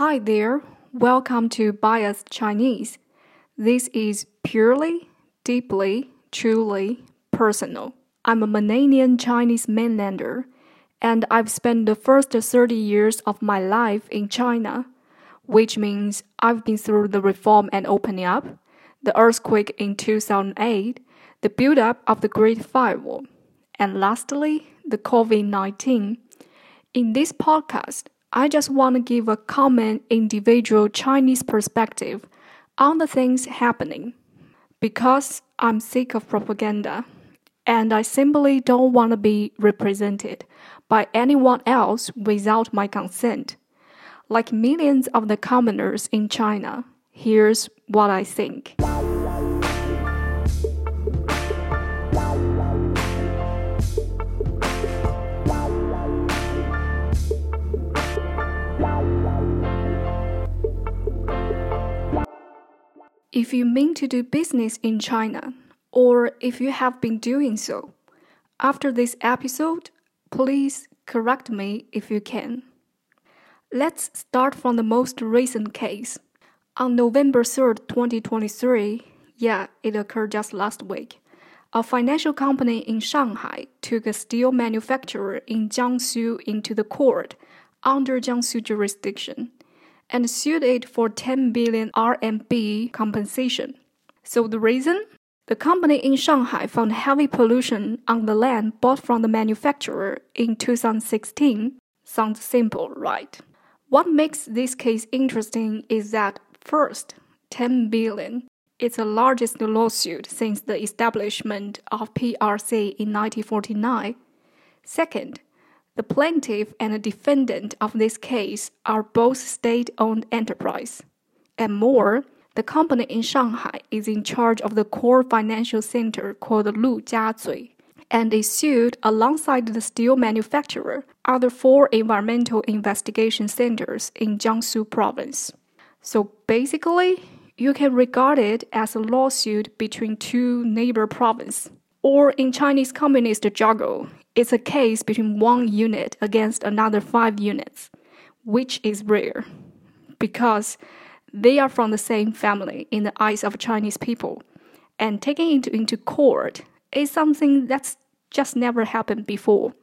Hi there, welcome to Bias Chinese. This is purely, deeply, truly personal. I'm a Mananian Chinese mainlander, and I've spent the first 30 years of my life in China, which means I've been through the reform and opening up, the earthquake in 2008, the build up of the Great Firewall, and lastly, the COVID 19. In this podcast, I just want to give a common individual Chinese perspective on the things happening. Because I'm sick of propaganda and I simply don't want to be represented by anyone else without my consent. Like millions of the commoners in China, here's what I think. If you mean to do business in China, or if you have been doing so, after this episode, please correct me if you can. Let's start from the most recent case. On November 3rd, 2023, yeah, it occurred just last week, a financial company in Shanghai took a steel manufacturer in Jiangsu into the court under Jiangsu jurisdiction and sued it for 10 billion RMB compensation. So the reason? The company in Shanghai found heavy pollution on the land bought from the manufacturer in 2016. Sounds simple, right? What makes this case interesting is that first, 10 billion is the largest lawsuit since the establishment of PRC in 1949. Second, the plaintiff and the defendant of this case are both state owned enterprise. And more, the company in Shanghai is in charge of the core financial center called Lujiazui and is sued alongside the steel manufacturer other four environmental investigation centers in Jiangsu province. So basically, you can regard it as a lawsuit between two neighbor provinces. Or in Chinese communist jargon, it's a case between one unit against another five units, which is rare because they are from the same family in the eyes of Chinese people. And taking it into court is something that's just never happened before.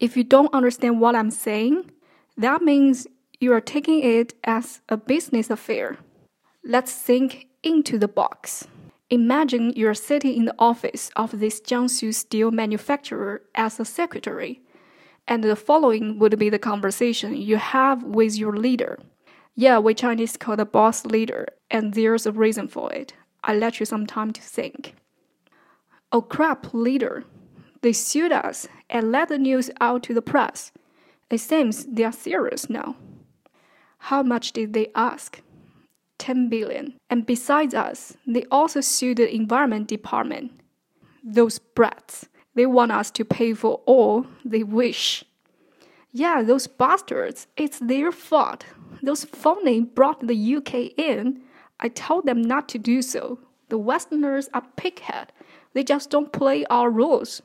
If you don't understand what I'm saying, that means you are taking it as a business affair. Let's think into the box. Imagine you're sitting in the office of this Jiangsu steel manufacturer as a secretary, and the following would be the conversation you have with your leader. Yeah, we Chinese call the boss leader, and there's a reason for it. I let you some time to think. Oh crap, leader. They sued us and let the news out to the press. It seems they are serious now. How much did they ask? 10 billion. And besides us, they also sued the environment department. Those brats, they want us to pay for all they wish. Yeah, those bastards, it's their fault. Those phony brought the UK in. I told them not to do so. The Westerners are pighead. They just don't play our rules.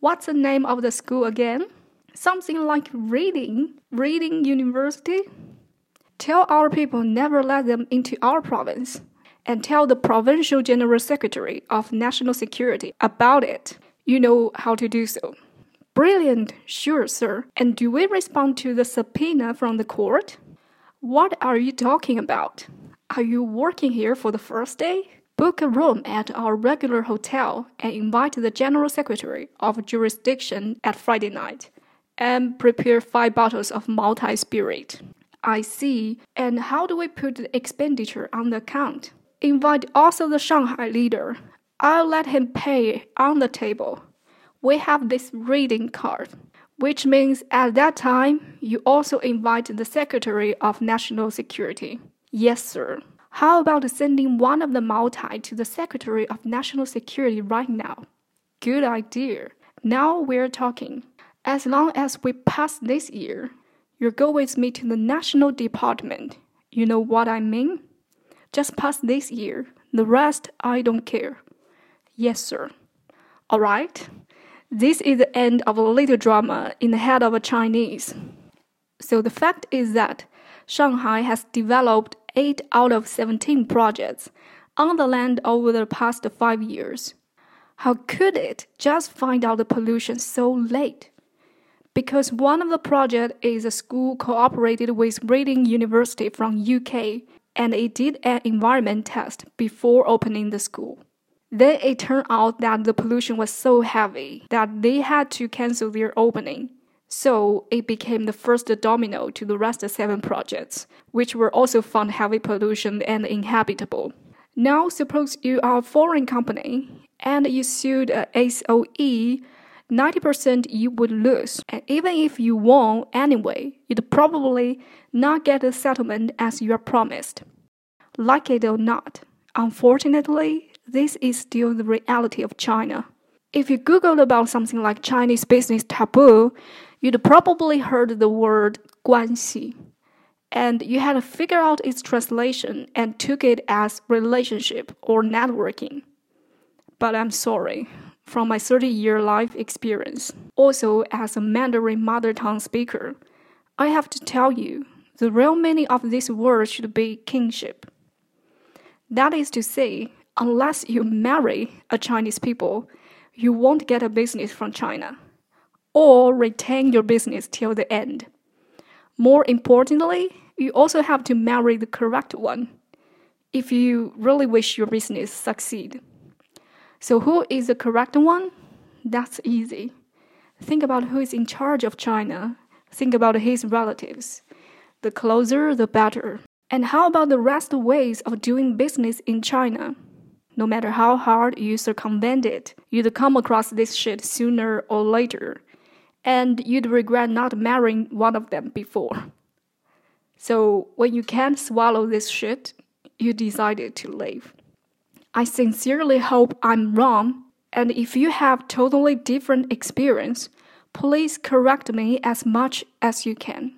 What's the name of the school again? Something like Reading, Reading University? Tell our people never let them into our province. And tell the Provincial General Secretary of National Security about it. You know how to do so. Brilliant, sure, sir. And do we respond to the subpoena from the court? What are you talking about? Are you working here for the first day? Book a room at our regular hotel and invite the General Secretary of Jurisdiction at Friday night. And prepare five bottles of Moutai spirit. I see. And how do we put the expenditure on the account? Invite also the Shanghai leader. I'll let him pay on the table. We have this reading card, which means at that time you also invite the Secretary of National Security. Yes, sir. How about sending one of the Moutai to the Secretary of National Security right now? Good idea. Now we're talking. As long as we pass this year, you go with me to the National Department. You know what I mean? Just pass this year. The rest, I don't care. Yes, sir. All right. This is the end of a little drama in the head of a Chinese. So the fact is that Shanghai has developed 8 out of 17 projects on the land over the past 5 years. How could it just find out the pollution so late? Because one of the projects is a school cooperated with Reading University from UK and it did an environment test before opening the school. Then it turned out that the pollution was so heavy that they had to cancel their opening. So it became the first domino to the rest of seven projects, which were also found heavy pollution and inhabitable. Now suppose you are a foreign company and you sued a SOE 90% you would lose. And even if you won anyway, you'd probably not get a settlement as you are promised. Like it or not, unfortunately, this is still the reality of China. If you Googled about something like Chinese business taboo, you'd probably heard the word 关系. And you had to figure out its translation and took it as relationship or networking. But I'm sorry, from my 30 year life experience, also as a Mandarin mother tongue speaker, I have to tell you the real meaning of this word should be kinship. That is to say, unless you marry a Chinese people, you won't get a business from China or retain your business till the end. More importantly, you also have to marry the correct one if you really wish your business succeed. So, who is the correct one? That's easy. Think about who is in charge of China. Think about his relatives. The closer, the better. And how about the rest of ways of doing business in China? No matter how hard you circumvent it, you'd come across this shit sooner or later, and you'd regret not marrying one of them before. So, when you can't swallow this shit, you decided to leave. I sincerely hope I'm wrong, and if you have totally different experience, please correct me as much as you can.